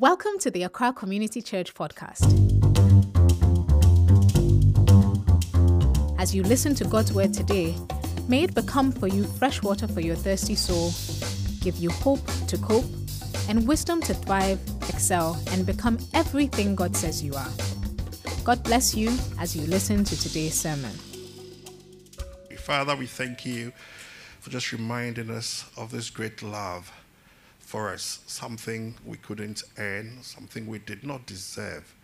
Welcome to the Accra Community Church podcast. As you listen to God's word today, may it become for you fresh water for your thirsty soul, give you hope to cope, and wisdom to thrive, excel, and become everything God says you are. God bless you as you listen to today's sermon. Father, we thank you for just reminding us of this great love for us, something we couldn't earn, something we did not deserve.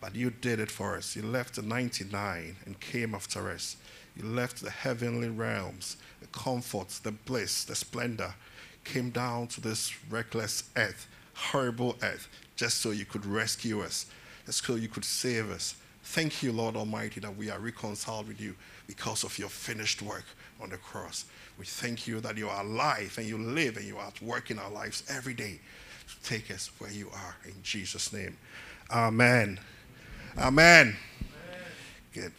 But you did it for us. You left the 99 and came after us. You left the heavenly realms, the comforts, the bliss, the splendor, came down to this reckless earth, horrible earth, just so you could rescue us, just so you could save us. Thank you, Lord Almighty, that we are reconciled with you because of your finished work on the cross. We thank you that you are alive and you live and you are at work in our lives every day to take us where you are. In Jesus' name. Amen. Amen. Good.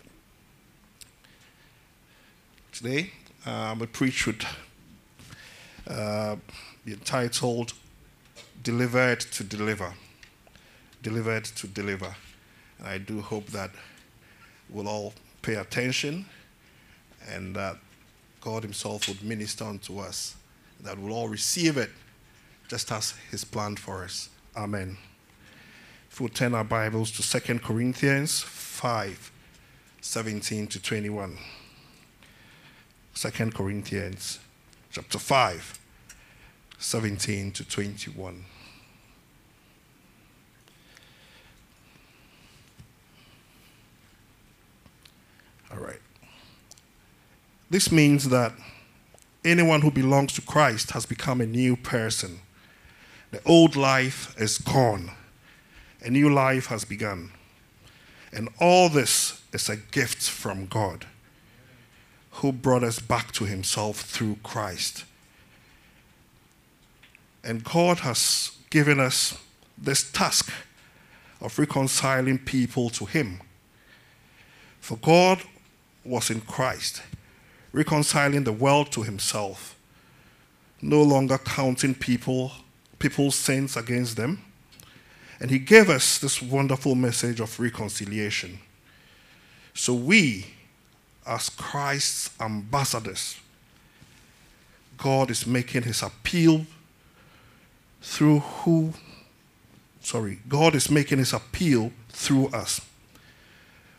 Today, going to preach with uh, entitled Delivered to Deliver. Delivered to Deliver. I do hope that we'll all pay attention and that God Himself would minister unto us, that we'll all receive it just as His plan for us. Amen. If we'll turn our Bibles to 2 Corinthians 5 17 to 21. 2 Corinthians chapter 5 17 to 21. All right. This means that anyone who belongs to Christ has become a new person. The old life is gone, a new life has begun. And all this is a gift from God, who brought us back to Himself through Christ. And God has given us this task of reconciling people to Him. For God was in Christ, reconciling the world to himself, no longer counting people, people's sins against them. And he gave us this wonderful message of reconciliation. So we, as Christ's ambassadors, God is making his appeal through who, sorry, God is making his appeal through us.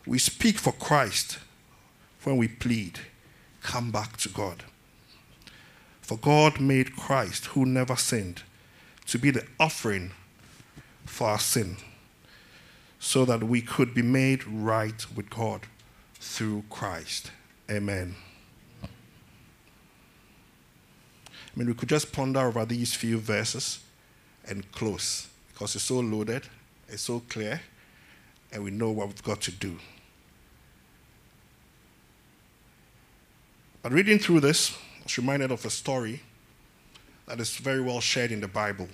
We speak for Christ when we plead, come back to God. For God made Christ, who never sinned, to be the offering for our sin, so that we could be made right with God through Christ. Amen. I mean, we could just ponder over these few verses and close because it's so loaded, it's so clear, and we know what we've got to do. But reading through this, I was reminded of a story that is very well shared in the Bible.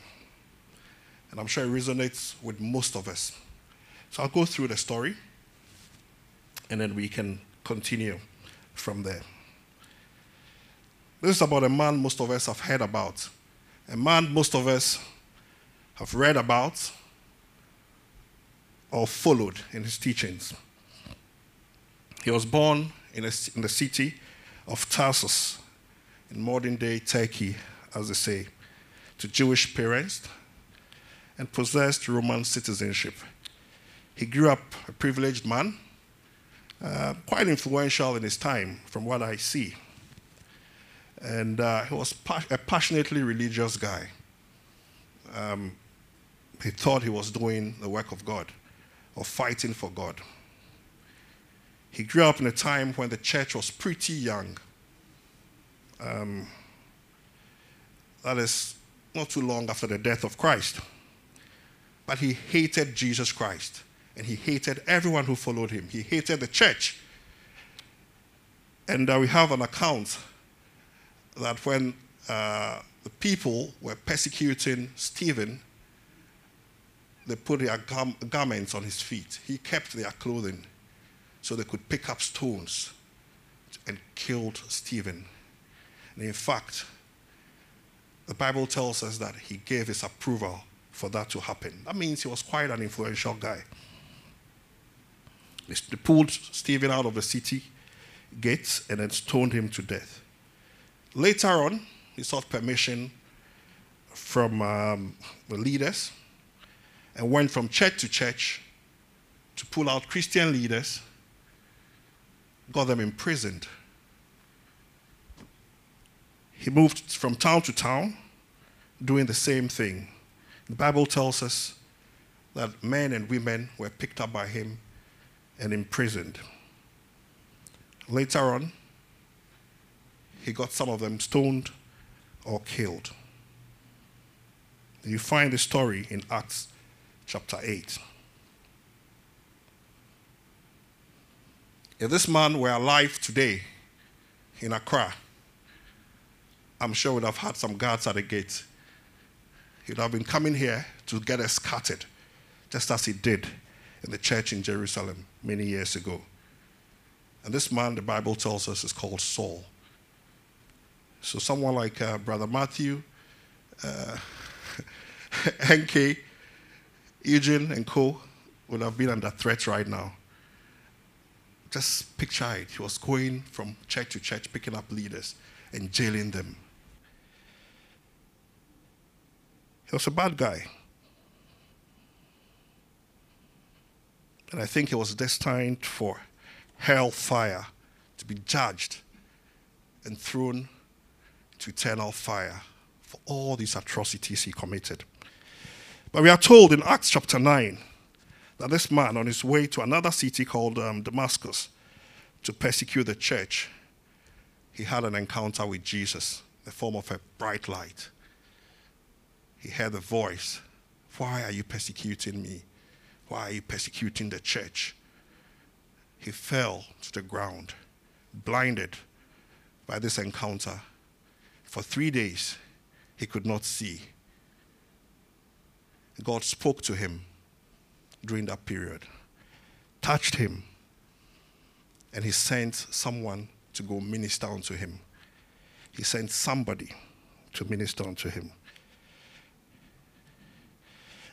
And I'm sure it resonates with most of us. So I'll go through the story and then we can continue from there. This is about a man most of us have heard about, a man most of us have read about or followed in his teachings. He was born in, a, in the city of Tarsus in modern day Turkey, as they say, to Jewish parents and possessed Roman citizenship. He grew up a privileged man, uh, quite influential in his time, from what I see. And uh, he was pa- a passionately religious guy. Um, he thought he was doing the work of God or fighting for God. He grew up in a time when the church was pretty young. Um, that is not too long after the death of Christ. But he hated Jesus Christ and he hated everyone who followed him. He hated the church. And uh, we have an account that when uh, the people were persecuting Stephen, they put their garments on his feet. He kept their clothing so they could pick up stones and killed Stephen. And in fact, the Bible tells us that he gave his approval for that to happen. That means he was quite an influential guy. They pulled Stephen out of the city gates and then stoned him to death. Later on, he sought permission from um, the leaders and went from church to church to pull out Christian leaders, got them imprisoned. He moved from town to town doing the same thing. The Bible tells us that men and women were picked up by him and imprisoned. Later on, he got some of them stoned or killed. You find the story in Acts chapter 8. If this man were alive today in Accra, I'm sure would have had some guards at the gate. He'd have been coming here to get us scattered, just as he did in the church in Jerusalem many years ago. And this man, the Bible tells us, is called Saul. So someone like uh, Brother Matthew, uh, NK, Eugene, and co would have been under threat right now. Just picture it. He was going from church to church, picking up leaders and jailing them. He was a bad guy. And I think he was destined for hellfire to be judged and thrown to eternal fire for all these atrocities he committed. But we are told in Acts chapter 9 that this man, on his way to another city called um, Damascus to persecute the church, he had an encounter with Jesus, in the form of a bright light. He heard a voice Why are you persecuting me? Why are you persecuting the church? he fell to the ground, blinded by this encounter. For three days, he could not see. God spoke to him during that period, touched him, and he sent someone to go minister unto him. He sent somebody to minister unto him.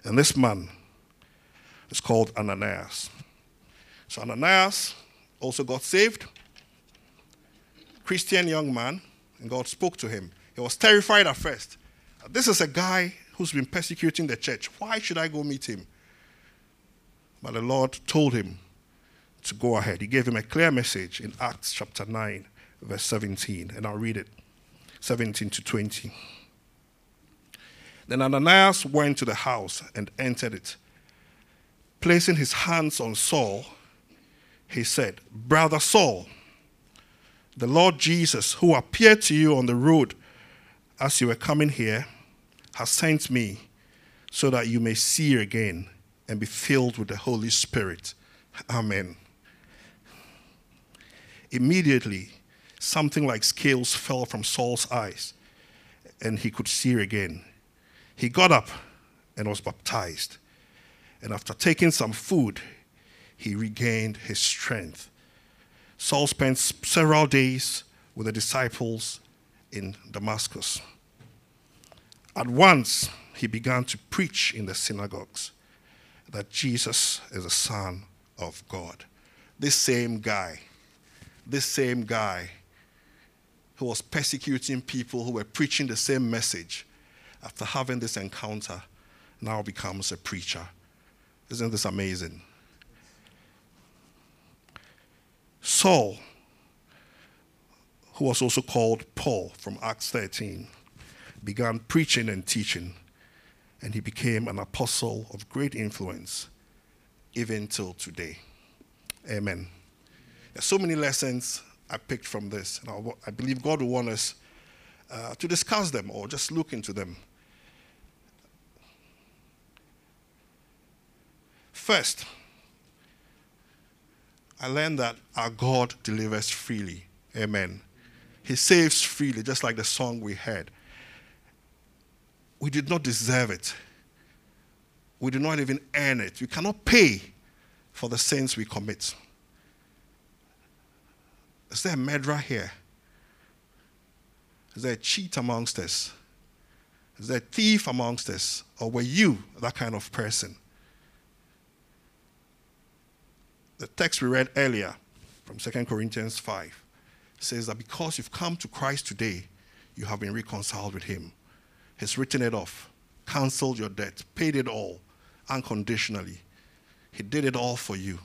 And this man is called Ananias. So Ananias also got saved. Christian young man, and God spoke to him. He was terrified at first. This is a guy who's been persecuting the church. Why should I go meet him? But the Lord told him to go ahead. He gave him a clear message in Acts chapter 9, verse 17, and I'll read it 17 to 20. Then Ananias went to the house and entered it. Placing his hands on Saul, he said, Brother Saul, the Lord Jesus, who appeared to you on the road as you were coming here, has sent me so that you may see again and be filled with the Holy Spirit. Amen. Immediately, something like scales fell from Saul's eyes, and he could see again. He got up and was baptized. And after taking some food, he regained his strength. Saul spent several days with the disciples in Damascus. At once, he began to preach in the synagogues that Jesus is the Son of God. This same guy, this same guy who was persecuting people who were preaching the same message, after having this encounter, now becomes a preacher. Isn't this amazing? Saul, who was also called Paul from Acts 13, began preaching and teaching, and he became an apostle of great influence even till today. Amen. There's so many lessons I picked from this, and I believe God will want us uh, to discuss them or just look into them. First, I learned that our God delivers freely. Amen. He saves freely, just like the song we heard. We did not deserve it. We did not even earn it. We cannot pay for the sins we commit. Is there a murderer here? Is there a cheat amongst us? Is there a thief amongst us? Or were you that kind of person? The text we read earlier from 2 Corinthians 5 says that because you've come to Christ today, you have been reconciled with Him. He's written it off, cancelled your debt, paid it all unconditionally. He did it all for you,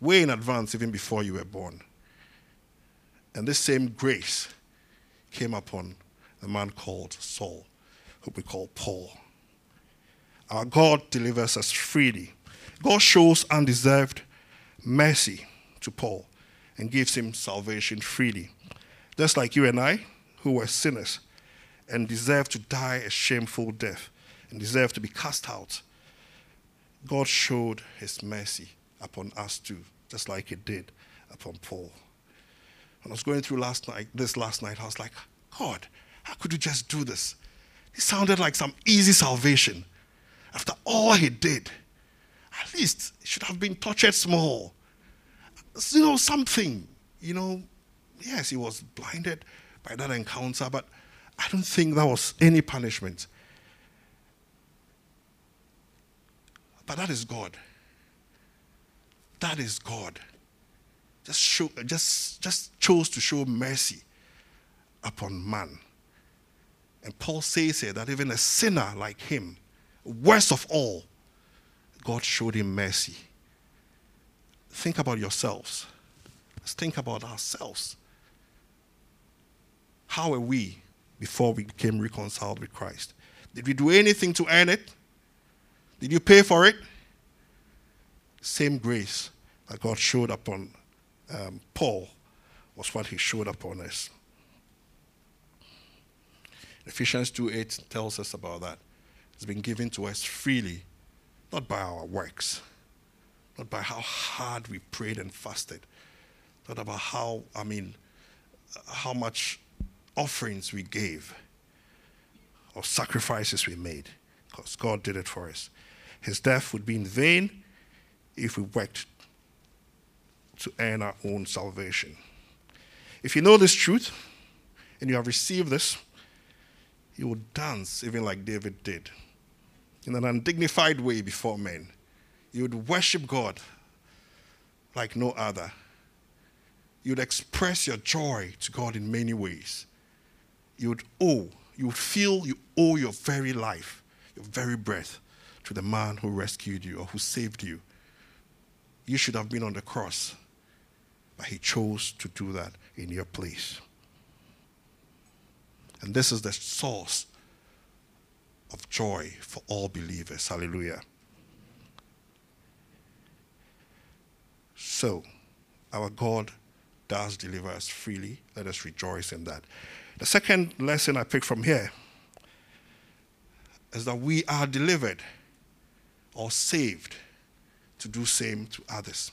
way in advance, even before you were born. And this same grace came upon a man called Saul, who we call Paul. Our God delivers us freely. God shows undeserved mercy to Paul and gives him salvation freely. Just like you and I, who were sinners and deserve to die a shameful death and deserve to be cast out, God showed his mercy upon us too, just like he did upon Paul. When I was going through last night, this last night, I was like, God, how could you just do this? It sounded like some easy salvation. After all he did, at least it should have been tortured small. You know, something, you know, yes, he was blinded by that encounter, but I don't think that was any punishment. But that is God. That is God. Just show, just, just chose to show mercy upon man. And Paul says here that even a sinner like him, worst of all, God showed him mercy. Think about yourselves. Let's think about ourselves. How are we before we became reconciled with Christ? Did we do anything to earn it? Did you pay for it? Same grace that God showed upon um, Paul was what he showed upon us. Ephesians 2 8 tells us about that. It's been given to us freely, not by our works, not by how hard we prayed and fasted, not about how, I mean, how much offerings we gave or sacrifices we made, because God did it for us. His death would be in vain if we worked to earn our own salvation. If you know this truth and you have received this, you will dance even like David did in an undignified way before men. You would worship God like no other. You would express your joy to God in many ways. You would owe, you would feel you owe your very life, your very breath to the man who rescued you or who saved you. You should have been on the cross, but he chose to do that in your place. And this is the source of joy for all believers. Hallelujah. So, our God does deliver us freely. Let us rejoice in that. The second lesson I pick from here is that we are delivered or saved to do same to others.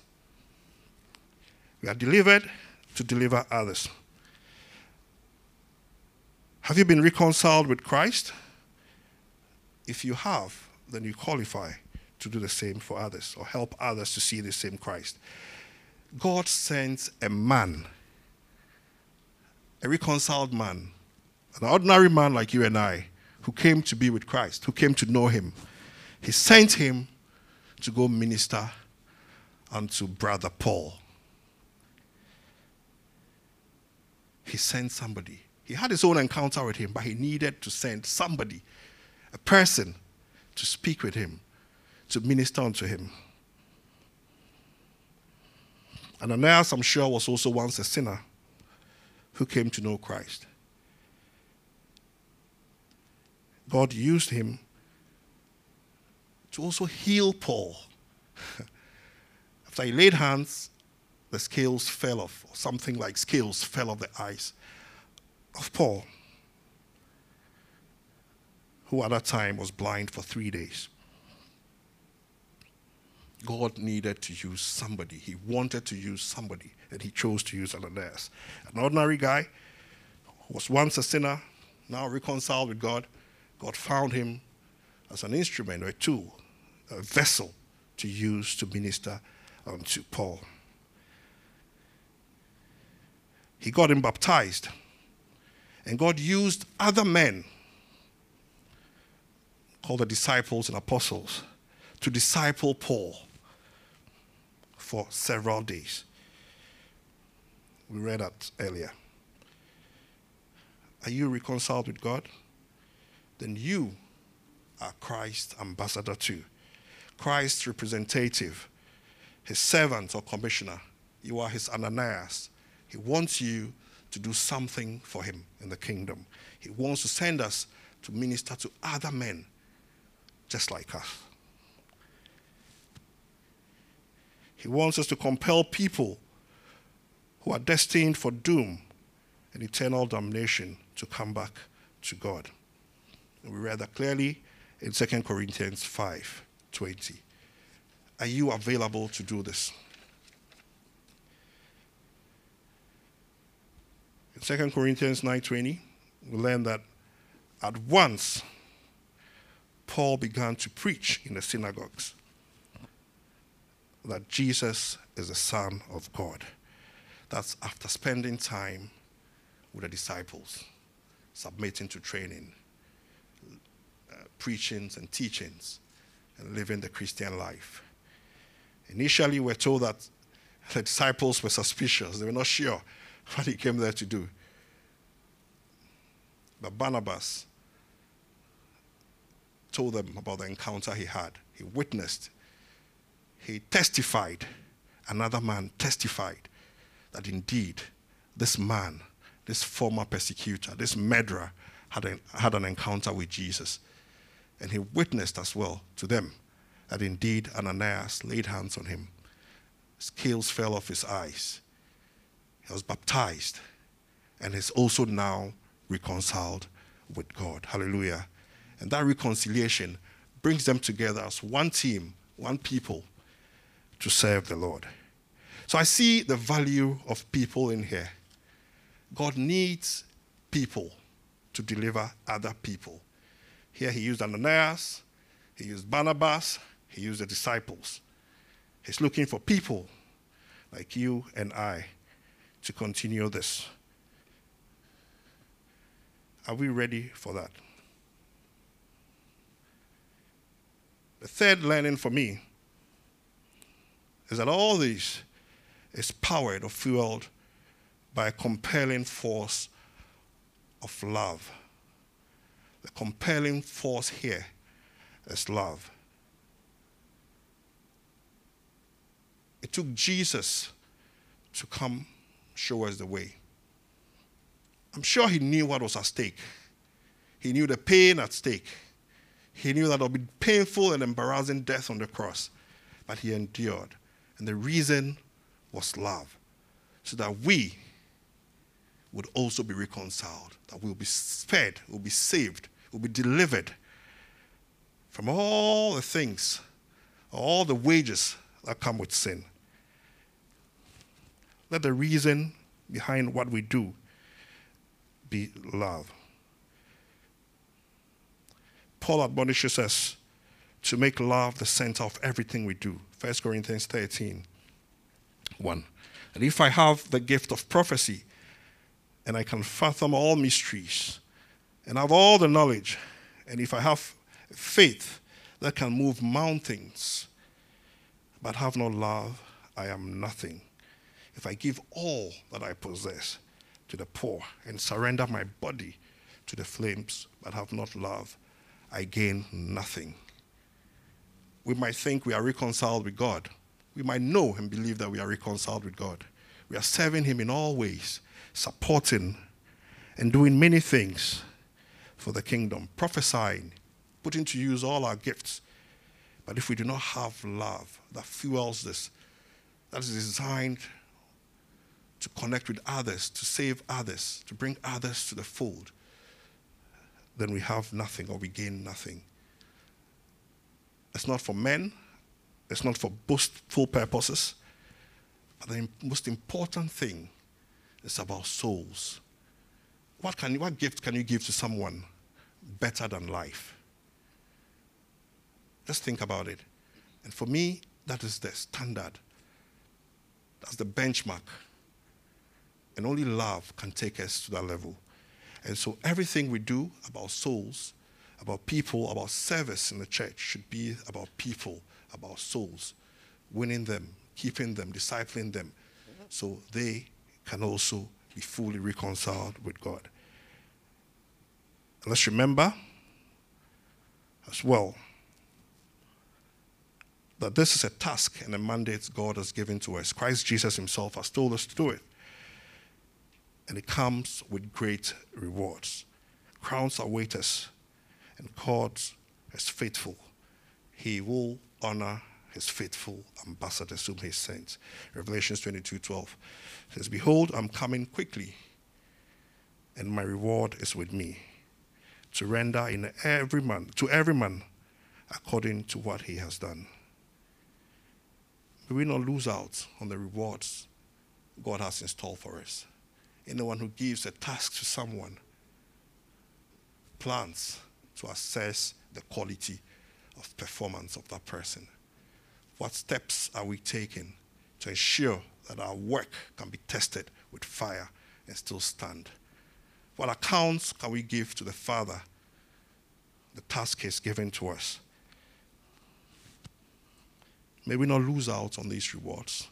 We are delivered to deliver others. Have you been reconciled with Christ? If you have, then you qualify to do the same for others or help others to see the same Christ. God sends a man, a reconciled man, an ordinary man like you and I, who came to be with Christ, who came to know him. He sent him to go minister unto brother Paul. He sent somebody. He had his own encounter with him, but he needed to send somebody, a person, to speak with him, to minister unto him. And Ananias, I'm sure, was also once a sinner who came to know Christ. God used him to also heal Paul. After he laid hands, the scales fell off, or something like scales fell off the eyes of Paul, who at that time was blind for three days. God needed to use somebody. He wanted to use somebody, and he chose to use Ananias. An ordinary guy who was once a sinner, now reconciled with God. God found him as an instrument or a tool, a vessel to use to minister unto Paul. He got him baptized. And God used other men called the disciples and apostles to disciple Paul for several days. We read that earlier. Are you reconciled with God? Then you are Christ's ambassador too. Christ's representative, his servant or commissioner. You are his Ananias. He wants you to do something for him in the kingdom. He wants to send us to minister to other men just like us. He wants us to compel people who are destined for doom and eternal damnation to come back to God. And we read that clearly in 2 Corinthians 5 20. Are you available to do this? In 2 Corinthians 9:20, we learn that at once Paul began to preach in the synagogues that Jesus is the Son of God. That's after spending time with the disciples, submitting to training, uh, preachings and teachings, and living the Christian life. Initially, we're told that the disciples were suspicious, they were not sure what he came there to do. But Barnabas told them about the encounter he had. He witnessed, he testified, another man testified that indeed this man, this former persecutor, this murderer, had, a, had an encounter with Jesus. And he witnessed as well to them that indeed Ananias laid hands on him. Scales fell off his eyes. He was baptized and is also now reconciled with God. Hallelujah. And that reconciliation brings them together as one team, one people to serve the Lord. So I see the value of people in here. God needs people to deliver other people. Here he used Ananias, he used Barnabas, he used the disciples. He's looking for people like you and I to continue this. Are we ready for that? The third learning for me is that all this is powered or fueled by a compelling force of love. The compelling force here is love. It took Jesus to come show us the way. I'm sure he knew what was at stake. He knew the pain at stake. He knew that it would be painful and embarrassing death on the cross, but he endured. And the reason was love, so that we would also be reconciled, that we'll be spared, we'll be saved, we'll be delivered from all the things, all the wages that come with sin. Let the reason behind what we do be love. Paul admonishes us to make love the center of everything we do. 1 Corinthians 13 1. And if I have the gift of prophecy, and I can fathom all mysteries, and have all the knowledge, and if I have faith that can move mountains, but have no love, I am nothing. If I give all that I possess to the poor and surrender my body to the flames, but have not love, I gain nothing. We might think we are reconciled with God. We might know and believe that we are reconciled with God. We are serving Him in all ways, supporting and doing many things for the kingdom, prophesying, putting to use all our gifts. But if we do not have love that fuels this, that is designed to connect with others, to save others, to bring others to the fold, then we have nothing or we gain nothing. It's not for men, it's not for boastful purposes, but the most important thing is about souls. What, can, what gift can you give to someone better than life? Just think about it. And for me, that is the standard. That's the benchmark. And only love can take us to that level. And so everything we do about souls, about people, about service in the church should be about people, about souls, winning them, keeping them, discipling them, so they can also be fully reconciled with God. And let's remember as well that this is a task and a mandate God has given to us. Christ Jesus Himself has told us to do it. And it comes with great rewards. Crowns await us, and God is faithful. He will honor his faithful ambassadors whom he sent. Revelations 22 12 says, Behold, I'm coming quickly, and my reward is with me to render in every man to every man according to what he has done. May we not lose out on the rewards God has installed for us. Anyone who gives a task to someone plans to assess the quality of performance of that person. What steps are we taking to ensure that our work can be tested with fire and still stand? What accounts can we give to the Father? The task is given to us. May we not lose out on these rewards.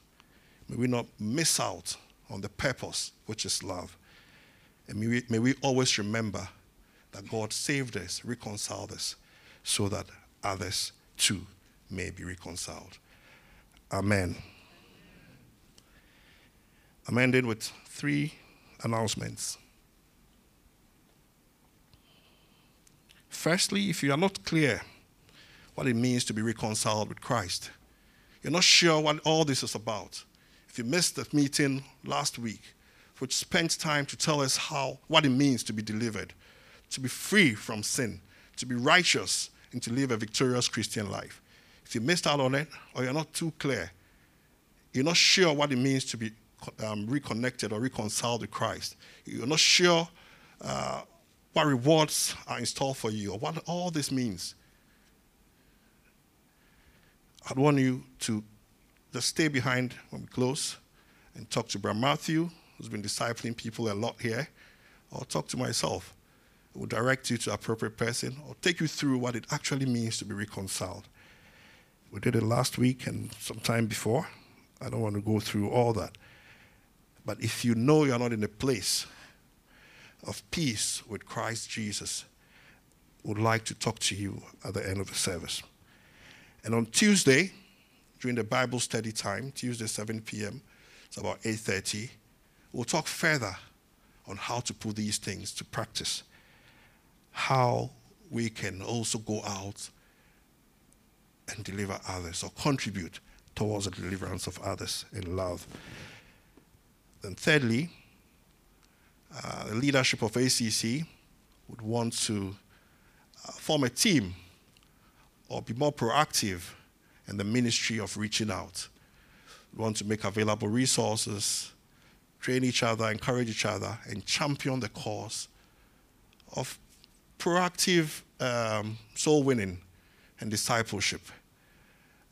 May we not miss out on the purpose, which is love. And may we, may we always remember that God saved us, reconciled us, so that others too may be reconciled. Amen. I'm ending with three announcements. Firstly, if you are not clear what it means to be reconciled with Christ, you're not sure what all this is about. If you missed the meeting last week, which spent time to tell us how what it means to be delivered, to be free from sin, to be righteous, and to live a victorious Christian life. If you missed out on it, or you're not too clear, you're not sure what it means to be um, reconnected or reconciled to Christ, you're not sure uh, what rewards are in store for you or what all this means, I'd want you to just stay behind when we close and talk to Brother Matthew, who's been discipling people a lot here, or talk to myself will direct you to appropriate person or take you through what it actually means to be reconciled. We did it last week and sometime before. I don't want to go through all that. But if you know you're not in a place of peace with Christ Jesus, would like to talk to you at the end of the service. And on Tuesday, during the Bible study time, Tuesday 7 p.m., it's about 8:30, we'll talk further on how to put these things to practice how we can also go out and deliver others or contribute towards the deliverance of others in love. And thirdly, uh, the leadership of ACC would want to uh, form a team or be more proactive in the ministry of reaching out. We want to make available resources, train each other, encourage each other, and champion the cause of proactive um, soul winning and discipleship.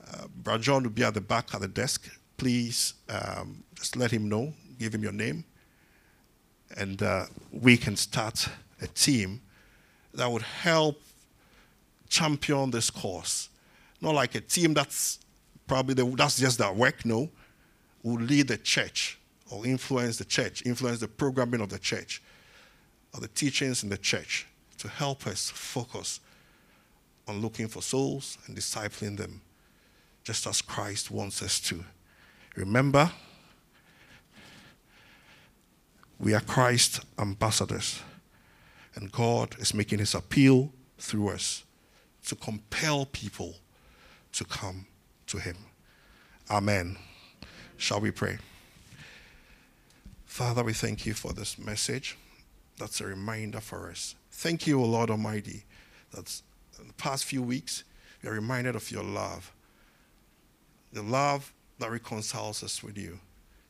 Uh, Brother John will be at the back at the desk. Please um, just let him know, give him your name, and uh, we can start a team that would help champion this cause. Not like a team that's probably the, that's just their work. No, will lead the church or influence the church, influence the programming of the church, or the teachings in the church to help us focus on looking for souls and discipling them, just as Christ wants us to. Remember, we are Christ's ambassadors, and God is making his appeal through us to compel people to come to him. Amen. Shall we pray? Father, we thank you for this message. That's a reminder for us Thank you, O Lord Almighty, that in the past few weeks we are reminded of your love. The love that reconciles us with you.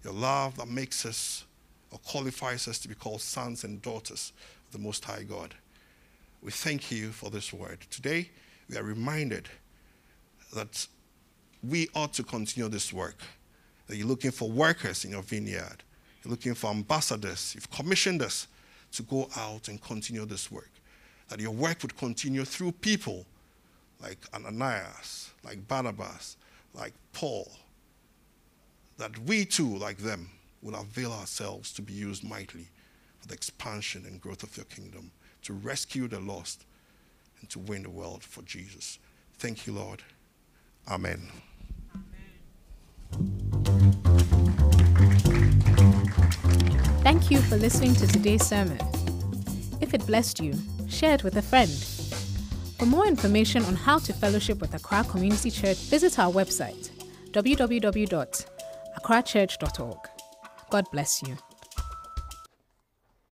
Your love that makes us or qualifies us to be called sons and daughters of the Most High God. We thank you for this word. Today, we are reminded that we ought to continue this work. That you're looking for workers in your vineyard, you're looking for ambassadors. You've commissioned us to go out and continue this work. that your work would continue through people like Ananias, like Barnabas, like Paul, that we too, like them, will avail ourselves to be used mightily for the expansion and growth of your kingdom, to rescue the lost, and to win the world for Jesus. Thank you, Lord. Amen. Thank you for listening to today's sermon. If it blessed you, share it with a friend. For more information on how to fellowship with Accra Community Church, visit our website www.accrachurch.org. God bless you.